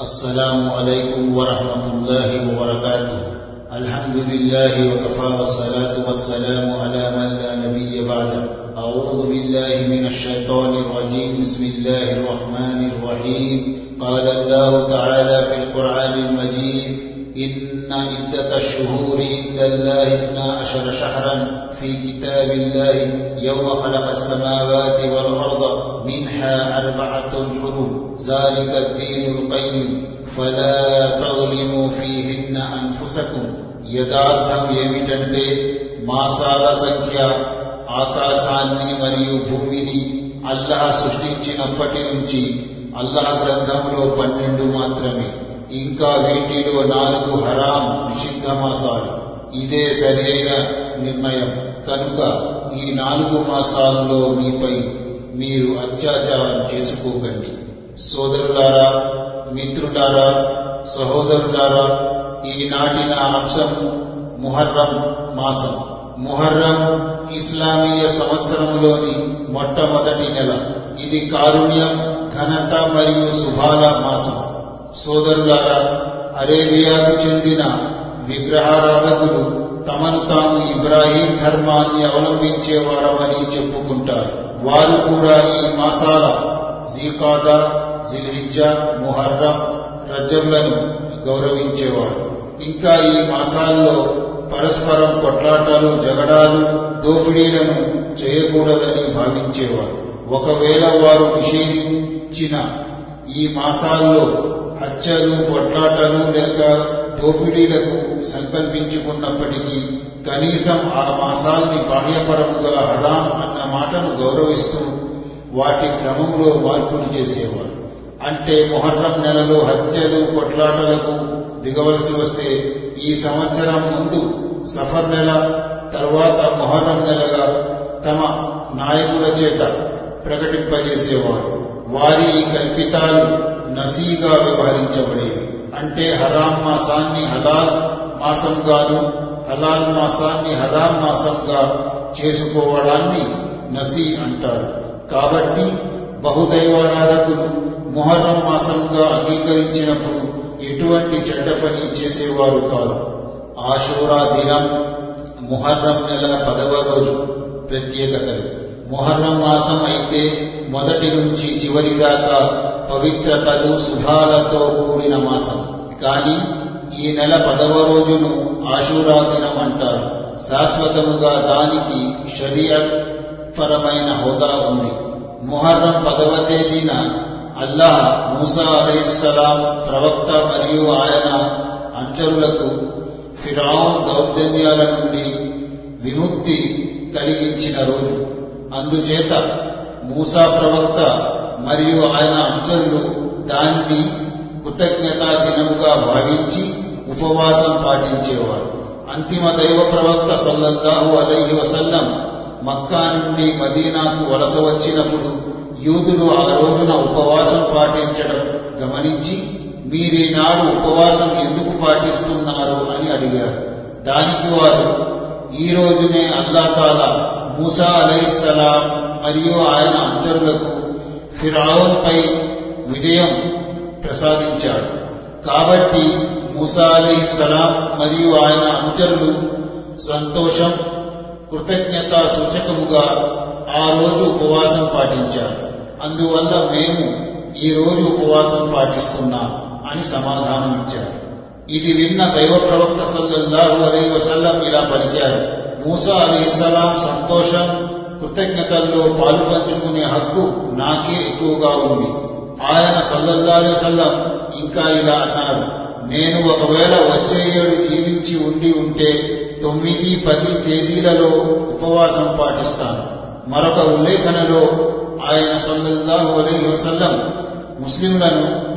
السلام عليكم ورحمة الله وبركاته. الحمد لله وكفى والصلاة والسلام على من لا نبي بعده. أعوذ بالله من الشيطان الرجيم. بسم الله الرحمن الرحيم. قال الله تعالى في القرآن المجيد إن عدة الشهور عند الله اثنا عشر شهرا في كتاب الله يوم خلق السماوات والأرض منها أربعة حرم ذلك الدين القيم فلا تظلموا فيهن أنفسكم యథార్థం ఏమిటంటే మాసాల సంఖ్య ఆకాశాన్ని మరియు భూమిని అల్లాహ్ సృష్టించినప్పటి నుంచి అల్లాహ్ గ్రంథంలో పన్నెండు మాత్రమే ఇంకా వీటిలో నాలుగు హరాం నిషిద్ధ మాసాలు ఇదే సరైన నిర్ణయం కనుక ఈ నాలుగు మాసాల్లో మీపై మీరు అత్యాచారం చేసుకోకండి. సోదరులారా మిత్రులారా సహోదరులారా ఈనాటి నా అంశం ముహర్రం మాసం. ముహర్రం ఇస్లామీయ సంవత్సరంలోని మొట్టమొదటి నెల. ఇది కారుణ్యం ఘనత మరియు శుభాల మాసం. సోదరులారా అరేబియాకు చెందిన విగ్రహారాధకులు తమను తాము ఇబ్రాహీం ధర్మాన్ని అవలంబించేవారమని చెప్పుకుంటారు. వారు కూడా ఈ మాసాల జీకాదా జిల్హిజ్జా ముహర్రం రజంలను గౌరవించేవారు. ఇంకా ఈ మాసాల్లో పరస్పరం కొట్లాటాలు జగడాలు దోపిడీలను చేయకూడదని భావించేవారు. ఒకవేళ వారు నిషేధించిన ఈ మాసాల్లో హత్యలు కొట్లాటలు లేక దోపిడీలకు సంకల్పించుకున్నప్పటికీ కనీసం ఆ మాసాల్ని బాహ్యపరముగా హరాం అన్న మాటను గౌరవిస్తూ వాటి క్రమంలో మార్పులు చేసేవారు. అంటే మొహర్రం నెలలో హత్యలు కొట్లాటలకు దిగవలసి వస్తే ఈ సంవత్సరం ముందు సఫర్ నెల తర్వాత మొహర్రం నెలగా తమ నాయకుల చేత ప్రకటింపజేసేవారు. వారి ఈ కల్పితాలు నసీగా వ్యవహరించబడి అంటే హరాం మాసాన్ని హలాల్ మాసంగాను హలాల్ మాసాన్ని హరాం మాసంగా చేసుకోవడాన్ని నసీ అంటారు. కాబట్టి బహుదైవారాధకులు మొహర్రం మాసంగా అంగీకరించినప్పుడు ఎటువంటి చెడ్డ పని చేసేవారు కాదు ఆషూరా దినం మొహర్రం నెల పదవ రోజు ప్రత్యేకతలు. మొహర్రం మాసం అయితే మొదటి నుంచి చివరి దాకా పవిత్రతలు శుభాలతో కూడిన మాసం. కానీ ఈ నెల పదవ రోజును ఆశూరా దినం అంటారు. శాశ్వతముగా దానికి శరీరపరమైన పరమైన హోదా ఉంది. మొహర్రం పదవ తేదీన అల్లాహ్ మూసా అలైస్లాం ప్రవక్త మరియు ఆయన అంచరులకు ఫిరాన్ దౌర్జన్యాల నుండి విముక్తి కలిగించిన రోజు. అందుచేత మూసా ప్రవక్త మరియు ఆయన అంచరులు దానిని కృతజ్ఞతా దినముగా భావించి ఉపవాసం పాటించేవారు. అంతిమ దైవ ప్రవక్త సల్లల్లాహు అలైహి వసల్లం మక్కా నుండి మదీనాకు వలస వచ్చినప్పుడు యూదులు ఆ రోజున ఉపవాసం పాటించడం గమనించి మీరీనాడు ఉపవాసం ఎందుకు పాటిస్తున్నారు? అని అడిగారు. దానికి వారు ఈ రోజునే అల్లాతాల మూసా అలైహిస్సలాం మరియు ఆయన అంతరులకు ఫిరావున్పై విజయం ప్రసాదించాడు. కాబట్టి మూసా సలాం మరియు ఆయన అనుచరులు సంతోషం కృతజ్ఞత సూచకముగా ఆ రోజు ఉపవాసం పాటించారు. అందువల్ల మేము ఈ రోజు ఉపవాసం పాటిస్తున్నాం అని సమాధానం ఇచ్చారు. ఇది విన్న దైవ ప్రవక్త సల్లల్లాహు అలీ వసల్లం ఇలా పలికారు. మూసా అలీ సలాం సంతోషం కృతజ్ఞతల్లో పాలు పంచుకునే హక్కు నాకే ఎక్కువగా ఉంది. ఆయన సల్లల్లా సల్లం ఇంకా ఇలా అన్నారు. నేను ఒకవేళ వచ్చే ఏడు జీవించి ఉండి ఉంటే తొమ్మిది పది తేదీలలో ఉపవాసం పాటిస్తాను. మరొక ఉల్లేఖనలో ఆయన సల్లల్లాహు అలీ వసల్లం ముస్లింలను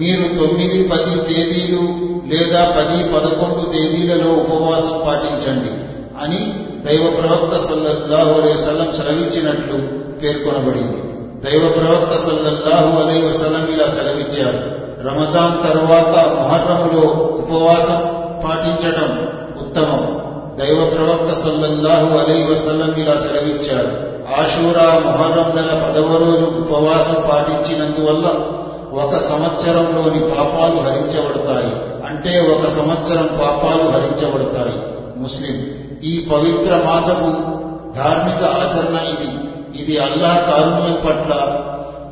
మీరు తొమ్మిది పది తేదీలు లేదా పది పదకొండు తేదీలలో ఉపవాసం పాటించండి. అని దైవ ప్రవక్త సల్లల్లాహు అలై వసలం సెలవిచ్చినట్లు పేర్కొనబడింది. దైవ ప్రవక్త సల్లల్లాహు అలై వసలం ఇలా సెలవిచ్చారు. రమజాన్ తర్వాత మొహర్రములో ఉపవాసం పాటించటం ఉత్తమం. దైవ ప్రవక్త సల్లల్లాహు అలై వసలం ఇలా సెలవిచ్చారు. ఆషూరా మొహర్రం నెల పదవ రోజు ఉపవాసం పాటించినందువల్ల ఒక సంవత్సరంలోని పాపాలు హరించబడతాయి. అంటే ఒక సంవత్సరం పాపాలు హరించబడతాయి. ముస్లిం ఈ పవిత్ర మాసము ధార్మిక ఆచరణ ఇది. ఇది అల్లాహ్ కారుణ్యం పట్ల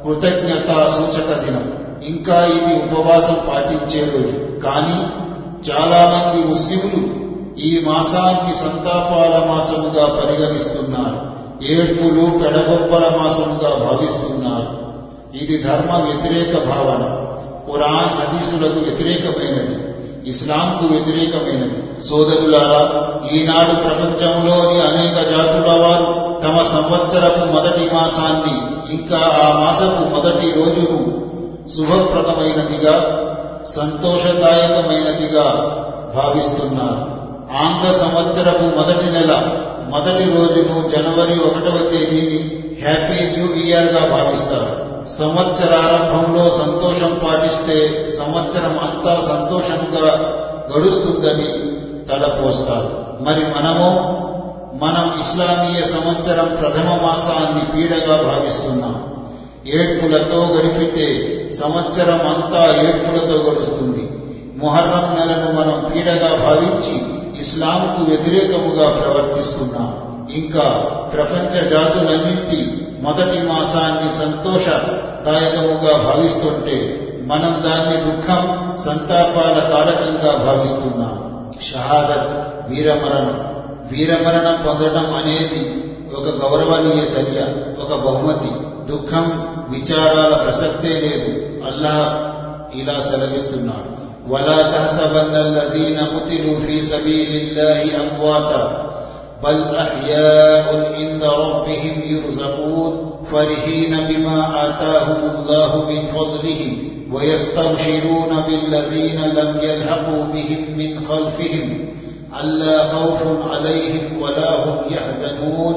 కృతజ్ఞత సూచక దినం. ఇంకా ఇది ఉపవాసం పాటించే రోజు. కానీ చాలా మంది ముస్లింలు ఈ మాసాన్ని సంతాపాల మాసముగా పరిగణిస్తున్నారు. ఏడ్పులు పెడగొప్పల మాసముగా భావిస్తున్నారు. ఇది ధర్మ వ్యతిరేక భావన. పురాణ్ హదీసులకు వ్యతిరేకమైనది. ఇస్లాంకు వ్యతిరేకమైనది. సోదరులారా ఈనాడు ప్రపంచంలోని అనేక జాతుల వారు తమ సంవత్సరపు మొదటి మాసాన్ని ఇంకా ఆ మాసపు మొదటి రోజును శుభప్రదమైనదిగా సంతోషదాయకమైనదిగా భావిస్తున్నారు. ఆంగ్ల సంవత్సరపు మొదటి నెల మొదటి రోజును జనవరి ఒకటవ తేదీని హ్యాపీ న్యూ ఇయర్గా భావిస్తారు. సంవత్సరారంభంలో సంతోషం పాటిస్తే సంవత్సరం అంతా సంతోషంగా గడుస్తుందని తలపోస్తారు. మరి మనము మనం ఇస్లామీయ సంవత్సరం ప్రథమ మాసాన్ని పీడగా భావిస్తున్నాం. ఏడ్పులతో గడిపితే సంవత్సరం అంతా ఏడ్పులతో గడుస్తుంది. మొహర్రం నెలను మనం పీడగా భావించి ఇస్లాంకు వ్యతిరేకముగా ప్రవర్తిస్తున్నాం. ఇంకా ప్రపంచ జాతులన్నింటి మొదటి మాసాన్ని సంతోషదాయకముగా భావిస్తుంటే మనం దాన్ని దుఃఖం సంతాపాల కారకంగా భావిస్తున్నాం షహాదత్ వీరమరణం వీరమరణం పొందడం అనేది ఒక గౌరవనీయ చర్య ఒక బహుమతి దుఃఖం విచారాల ప్రసక్తే లేదు అల్లాహ్ ఇలా సెలవిస్తున్నాడు ولا تحسبن الذين قتلوا في سبيل الله أمواتا بل أحياء عند ربهم يرزقون فرحين بما آتاهم الله من فضله ويستبشرون بالذين لم يلحقوا بهم من خلفهم ألا خوف عليهم ولا هم يحزنون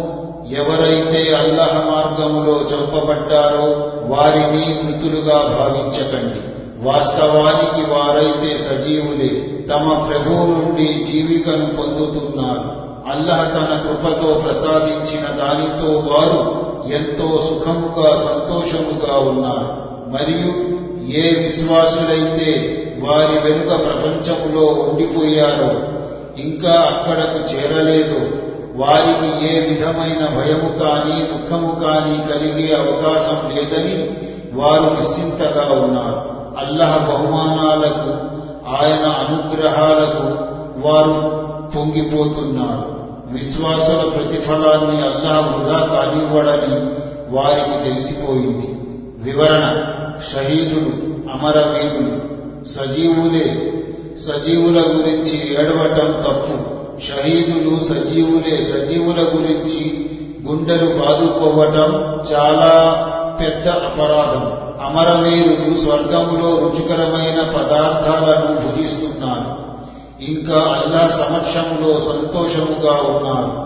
ఎవరైతే అల్లహ మార్గములో చంపబడ్డారో వారిని మృతులుగా భావించకండి వాస్తవానికి వారైతే సజీవులే తమ ప్రభువు నుండి జీవికను పొందుతున్నారు అల్లహ తన కృపతో ప్రసాదించిన దానితో వారు ఎంతో సుఖముగా సంతోషముగా ఉన్నారు. మరియు ఏ విశ్వాసులైతే వారి వెనుక ప్రపంచములో ఉండిపోయారో ఇంకా అక్కడకు చేరలేదు. వారికి ఏ విధమైన భయము కానీ దుఃఖము కానీ కలిగే అవకాశం లేదని వారు నిశ్చింతగా ఉన్నారు. అల్లహ బహుమానాలకు ఆయన అనుగ్రహాలకు వారు పొంగిపోతున్నారు. విశ్వాసుల ప్రతిఫలాన్ని అల్లాహ్ వృధా కానివ్వడని వారికి తెలిసిపోయింది. వివరణ షహీదులు అమరవీరులు సజీవులే. సజీవుల గురించి ఏడవటం తప్పు. షహీదులు సజీవులే. సజీవుల గురించి గుండెలు బాదుకోవటం చాలా పెద్ద అపరాధం. అమరవీరులు స్వర్గంలో రుచికరమైన పదార్థాలను భుజిస్తున్నారు. ఇంకా అల్లా సమక్షములో సంతోషముగా ఉన్నారు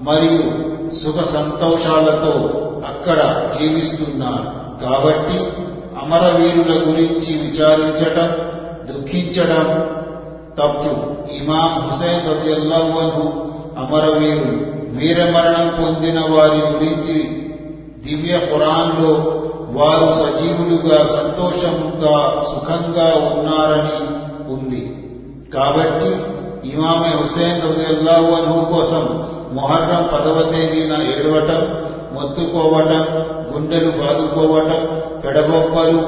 మరియు సుఖ సంతోషాలతో అక్కడ జీవిస్తున్నారు కాబట్టి అమరవీరుల గురించి విచారించటం దుఃఖించడం తప్పు. ఇమాం హుసేన్ రజియల్లాహు అమరవీరులు వీరమరణం పొందిన వారి గురించి దివ్య పురాణంలో వారు సజీవులుగా సంతోషముగా సుఖంగా ఉన్నారని ఉంది. కాబట్టి ఇమామే హుసేన్ రజియల్లాహు అన్హు కోసం మొహర్రం పదవ తేదీన ఏడవటం మొత్తుకోవటం గుండెలు బాదుకోవటం పెడబొప్పలు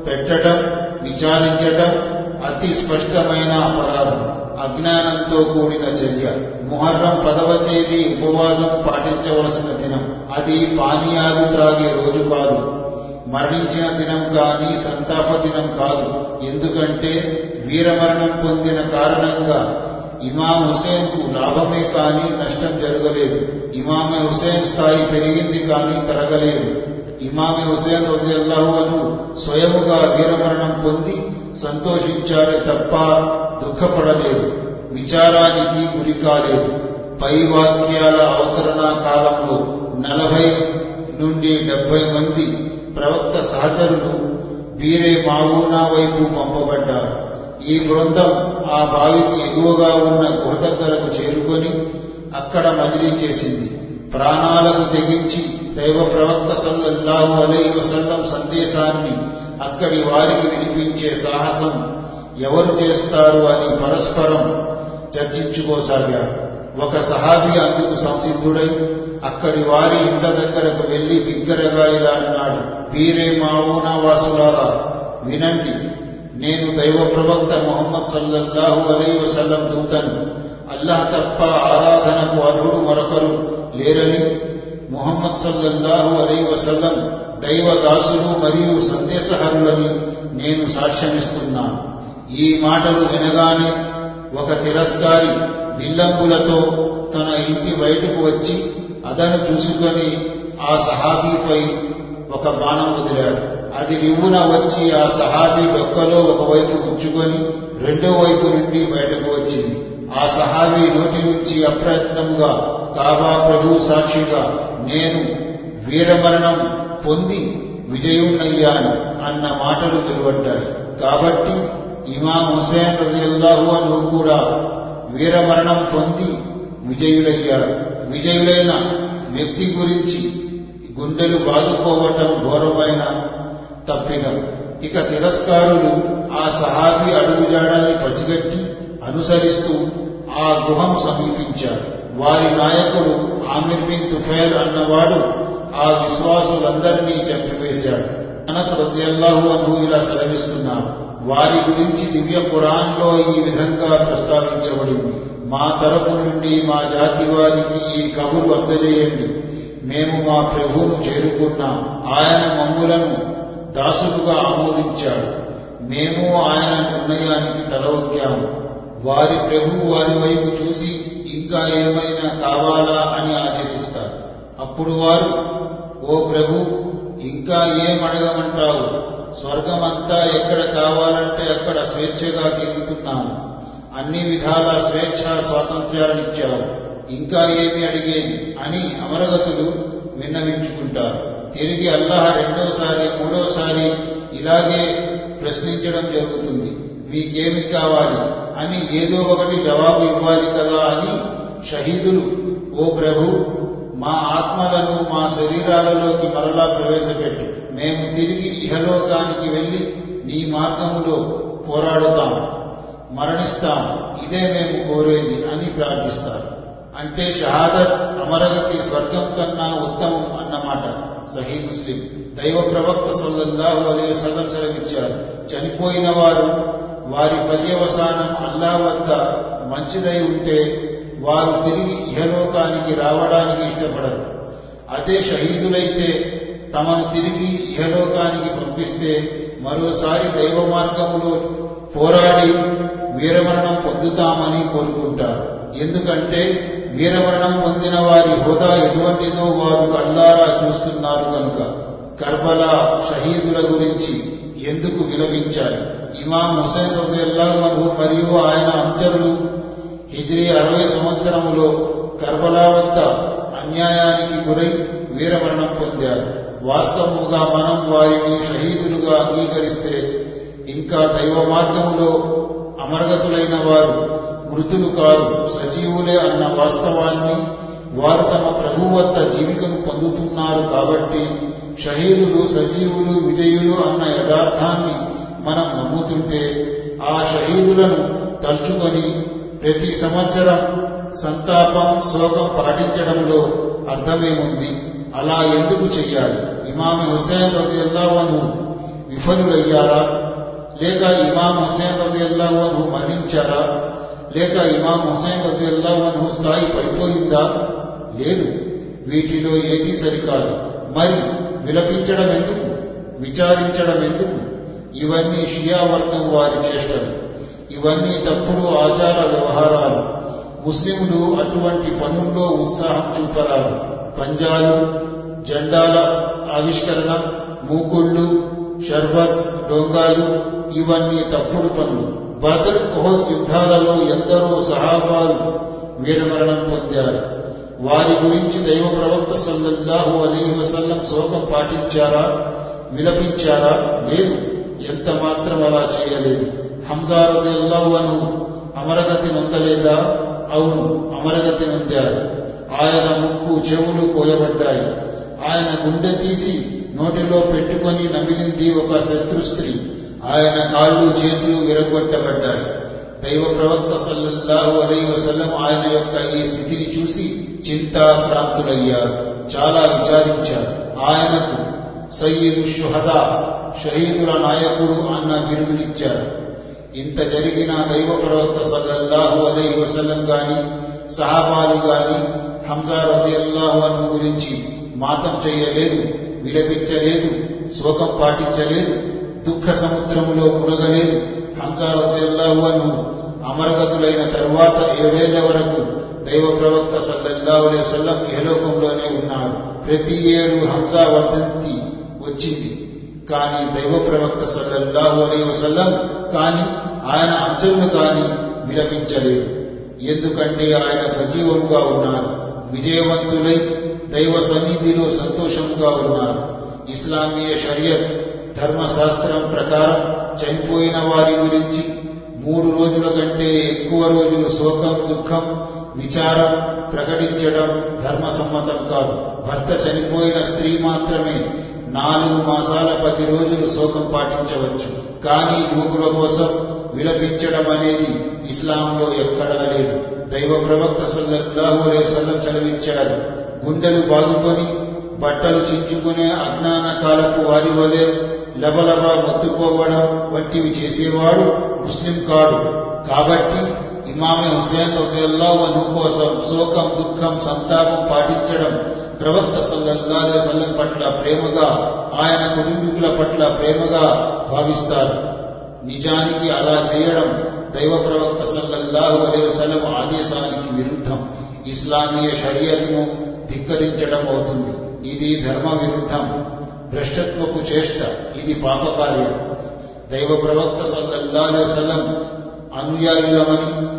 పెట్టడం విచారించటం అతి స్పష్టమైన అపరాధం. అజ్ఞానంతో కూడిన చర్య. ముహర్రం పదవ తేదీ ఉపవాసం పాటించవలసిన దినం. అది పానీయాలు త్రాగే రోజు కాదు. మరణించిన దినం కానీ సంతాప దినం కాదు. ఎందుకంటే వీరమరణం పొందిన కారణంగా ఇమాం హుసేన్కు లాభమే కానీ నష్టం జరగలేదు. ఇమామే హుసేన్ స్థాయి పెరిగింది కానీ తరగలేదు. ఇమామి హుసేన్ రజియల్లాహు అను స్వయముగా వీరమరణం పొంది సంతోషించారే తప్ప దుఃఖపడలేదు. విచారానికి గురి కాలేదు. పై వాక్యాల అవతరణ కాలంలో నలభై నుండి డెబ్బై మంది ప్రవక్త సహచరులు వీరే మావూనా వైపు పంపబడ్డారు. ఈ బృందం ఆ బావికి ఎగువగా ఉన్న గుహ దగ్గరకు చేరుకొని అక్కడ మజిలీ చేసింది. ప్రాణాలకు తెగించి దైవ ప్రవక్త సల్లల్లాహు అలై వసల్లం సందేశాన్ని అక్కడి వారికి వినిపించే సాహసం ఎవరు చేస్తారు అని పరస్పరం చర్చించుకోసాగారు. ఒక సహాబి అందుకు సంసిద్ధుడై అక్కడి వారి ఇంట దగ్గరకు వెళ్ళి బిగ్గరగా ఇలా అన్నాడు వీరే మావునా వాసులారా వినండి. నేను దైవ ప్రవక్త మొహమ్మద్ సల్లల్లాహు అలై వసల్లం దూతను. అల్లాహ్ తప్ప ఆరాధనకు అర్హుడు మరొకరు లేరని మొహమ్మద్ సల్లల్లాహు అలై వసల్లం దైవ దాసులు మరియు సందేశహరులని నేను సాక్ష్యమిస్తున్నాను. ఈ మాటలు వినగానే ఒక తిరస్కారి విల్లంబులతో తన ఇంటి బయటకు వచ్చి అదను చూసుకొని ఆ సహాబీపై ఒక బాణం వదిలాడు. అది రివ్వున వచ్చి ఆ సహాబీ డొక్కలో ఒకవైపు ఉంచుకొని రెండో వైపు నుండి బయటకు వచ్చింది. ఆ సహాబీ నోటి నుంచి అప్రయత్నంగా కాబా ప్రభు సాక్షిగా నేను వీరమరణం పొంది విజయుణ్ణయ్యాను అన్న మాటలు వెలువడ్డాయి. కాబట్టి ఇమాం హుసేన్ రజయల్లాహు అను కూడా వీరమరణం పొంది విజయుడయ్యారు. విజయుడైన వ్యక్తి గురించి గుండెలు బాదుకోవటం ఘోరమైన తప్పిదం. ఇక తిరస్కారులు ఆ సహాబీ అడుగుజాడల్ని పసిగట్టి అనుసరిస్తూ ఆ గుహం సమీపించారు. వారి నాయకుడు ఆమిర్ బిన్ తుఫైల్ అన్నవాడు ఆ విశ్వాసులందరినీ చంపివేశాడు. అనస్ రజియల్లాహు అను ఇలా సెలవిస్తున్నారు. వారి గురించి దివ్య పురాణంలో ఈ విధంగా ప్రస్తావించబడింది. మా తరపు నుండి మా జాతి వారికి ఈ కబురు అందజేయండి. మేము మా ప్రభువును చేరుకున్నాం. ఆయన మమ్ములను దాసులుగా ఆమోదించాడు. మేము ఆయన నిర్ణయానికి తలవొక్కాము వారి ప్రభు వారి వైపు చూసి ఇంకా ఏమైనా కావాలా? అని ఆదేశిస్తారు అప్పుడు వారు ఓ ప్రభు ఇంకా ఏం అడగమంటావు? స్వర్గమంతా ఎక్కడ కావాలంటే అక్కడ స్వేచ్ఛగా తిరుగుతున్నాము. అన్ని విధాల స్వేచ్ఛ స్వాతంత్ర్యాలనిచ్చావు. ఇంకా ఏమి అడిగేది? అని అమరగతులు విన్నవించుకుంటారు. తిరిగి అల్లాహ రెండోసారి మూడోసారి ఇలాగే ప్రశ్నించడం జరుగుతుంది. మీకేమి కావాలి? అని ఏదో ఒకటి జవాబు ఇవ్వాలి కదా అని షహీదులు ఓ ప్రభు మా ఆత్మలను మా శరీరాలలోకి మరలా ప్రవేశపెట్టు. మేము తిరిగి ఇహలోకానికి వెళ్ళి నీ మార్గంలో పోరాడుతాం మరణిస్తాం. ఇదే మేము కోరేది అని ప్రార్థిస్తారు. అంటే షహాదత్ అమరగతి స్వర్గం కన్నా ఉత్తమం అన్నమాట. సహీ ముస్లిం. దైవ ప్రవక్త సల్లల్లాహు అలీ వసల్లం సెలవిచ్చారు చనిపోయిన వారు వారి పర్యవసానం అల్లా వద్ద మంచిదై ఉంటే వారు తిరిగి ఇహలోకానికి రావడానికి ఇష్టపడరు. అదే షహీదులైతే తమను తిరిగి ఇహలోకానికి పంపిస్తే మరోసారి దైవ మార్గంలో పోరాడి వీరమరణం పొందుతామని కోరుకుంటారు. ఎందుకంటే వీరమరణం పొందిన వారి హోదా ఎటువంటిదో వారు కళ్ళారా చూస్తున్నారు కనుక కర్బలా షహీదుల గురించి ఎందుకు విలపించాలి? ఇమాం హుసేన్ రజల్లాహు మరియు ఆయన అంజరులు హిజ్రీ అరవై సంవత్సరములో కర్బలా వద్ద అన్యాయానికి గురై వీరమరణం పొందారు. వాస్తవముగా మనం వారిని షహీదులుగా అంగీకరిస్తే ఇంకా దైవ మార్గంలో అమరగతులైన వారు మృతులు కారు సజీవులే అన్న వాస్తవాన్ని వారు తమ ప్రభు వద్ద జీవికను పొందుతున్నారు కాబట్టి షహీదులు సజీవులు విజయులు అన్న యథార్థాన్ని మనం నమ్ముతుంటే ఆ షహీదులను తలుచుకొని ప్రతి సంవత్సరం సంతాపం శోకం పాటించడంలో అర్థమేముంది? అలా ఎందుకు చెయ్యాలి? ఇమామి హుసేన్ రజిల్లావను విఫలులయ్యారా? లేక ఇమాం హుసేన్ రజిల్లావను మరణించారా? లేక ఇమాం హుసేన్ రజిల్లావను స్థాయి పడిపోయిందా? లేదు. వీటిలో ఏదీ సరికాదు. మరి విలపించడం ఎందుకు? విచారించడం ఎందుకు? ఇవన్నీ షియా వర్గం వారి చేష్టలు. ఇవన్నీ తప్పుడు ఆచార వ్యవహారాలు. ముస్లింలు అటువంటి పనుల్లో ఉత్సాహం చూపరాదు. పంజాలు జెండాల ఆవిష్కరణ మూకుళ్ళు షర్బత్ డొంగాలు ఇవన్నీ తప్పుడు పనులు. బదర్ బహుత్ యుద్ధాలలో ఎందరో సహాబాలు వీరమరణం పొందారు. వారి గురించి దైవ ప్రవక్త సల్లల్లాహు అలీ వసల్లం శోకం పాటించారా? విలపించారా? లేదు. ఎంత మాత్రం అలా చేయలేదు. హంజా రజల్లాహు అను అమరగతి నొందలేదా? అవును అమరగతి నొందారు. ఆయన ముక్కు చెవులు కోయబడ్డాయి ఆయన గుండె తీసి నోటిలో పెట్టుకొని నమిలింది ఒక శత్రు స్త్రీ. ఆయన కాళ్ళు చేతులు విరగొట్టబడ్డాయి. దైవ ప్రవక్త సల్లల్లాహు అలై వసల్లం ఆయన యొక్క ఈ స్థితిని చూసి చింతాక్రాంతులయ్యారు. చాలా విచారించారు. ఆయనకు సయ్యదు షుహదా షహీదుల నాయకుడు అన్న బిరుదునిచ్చారు. ఇంత జరిగిన దైవ ప్రవక్త సల్లల్లాహు అలై వసల్లం గాని సహాబాలు గాని హంజా రజయల్లాహు అను గురించి మాతం చేయలేదు విలపించలేదు శోకం పాటించలేదు దుఃఖ సముద్రములో మునగలేదు హంజా రజయల్లాహు అమరగతులైన తరువాత ఏడేళ్ళ వరకు దైవ ప్రవక్త సల్లల్లాహులే సల్లం వసల్లం ఇహలోకంలోనే ఉన్నారు ప్రతి ఏడు హంసా వర్ధంతి వచ్చింది. కానీ దైవ ప్రవక్త సల్లల్లాహు అలే వసల్లం కానీ ఆయన అంచలు కానీ విలపించలేదు. ఎందుకంటే ఆయన సజీవంగా ఉన్నారు విజయవంతులై దైవ సన్నిధిలో సంతోషంగా ఉన్నారు. ఇస్లామీయ షరియత్ ధర్మశాస్త్రం ప్రకారం చనిపోయిన వారి గురించి మూడు రోజుల కంటే ఎక్కువ రోజులు శోకం దుఃఖం విచారం ప్రకటించడం ధర్మసమ్మతం కాదు. భర్త చనిపోయిన స్త్రీ మాత్రమే నాలుగు మాసాల పది రోజులు శోకం పాటించవచ్చు. కానీ యువకుల కోసం విలపించడం అనేది ఇస్లాంలో ఎక్కడా లేదు. దైవ ప్రవక్త సల్లల్లాహు అలైహి చదివించారు. గుండెలు బాదుకొని బట్టలు చించుకునే అజ్ఞాన కాలపు వారి వలె లబలబ మొత్తుకోవడం వంటివి చేసేవాడు ముస్లిం కాడు. కాబట్టి ఇమామి హుసేన్ రజల్లాహు వధు కోసం శోకం దుఃఖం సంతాపం పాటించడం ప్రవక్త సల్లల్లాహు అలైహి పట్ల ప్రేమగా ఆయన కుటుంబీకుల పట్ల ప్రేమగా భావిస్తారు. నిజానికి అలా చేయడం దైవ ప్రవక్త సల్లల్లాహు అలైహి ఆదేశానికి విరుద్ధం. ఇస్లామీయ షరియత్ను ధిక్కరించడం అవుతుంది. ఇది ధర్మ విరుద్ధం భ్రష్టత్వపు చేష్ట. ఇది పాపకార్యం. దైవ ప్రవక్త సల్లల్లాహు అలైహి వసల్లం అనుయాయులమని